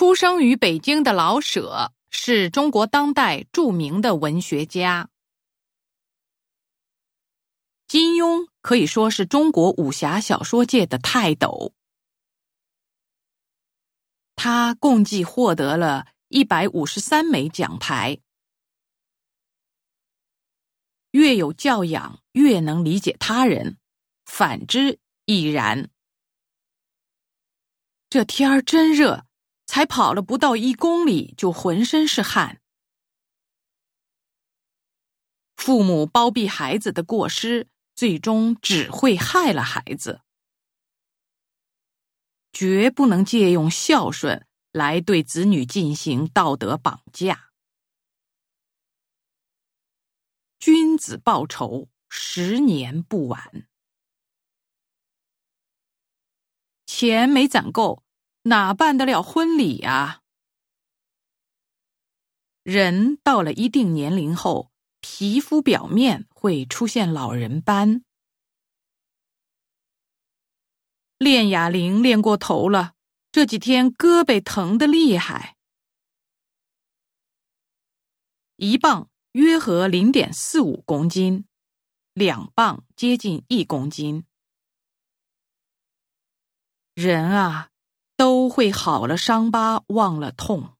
出生于北京的老舍是中国当代著名的文学家。金庸可以说是中国武侠小说界的泰斗，他共计获得了一百五十三枚奖牌。越有教养，越能理解他人；反之亦然。这天儿真热。才跑了不到一公里，就浑身是汗。父母包庇孩子的过失，最终只会害了孩子。绝不能借用孝顺来对子女进行道德绑架。君子报仇，十年不晚。钱没攒够。哪办得了婚礼呀？人到了一定年龄后，皮肤表面会出现老人斑。练哑铃练过头了，这几天胳膊疼得厉害。一磅约合零点四五公斤，两磅接近一公斤。人啊！都会好了伤疤忘了痛。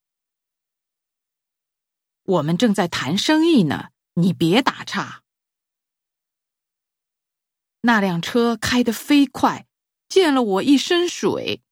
我们正在谈生意呢，你别打岔。那辆车开得飞快，溅了我一身水。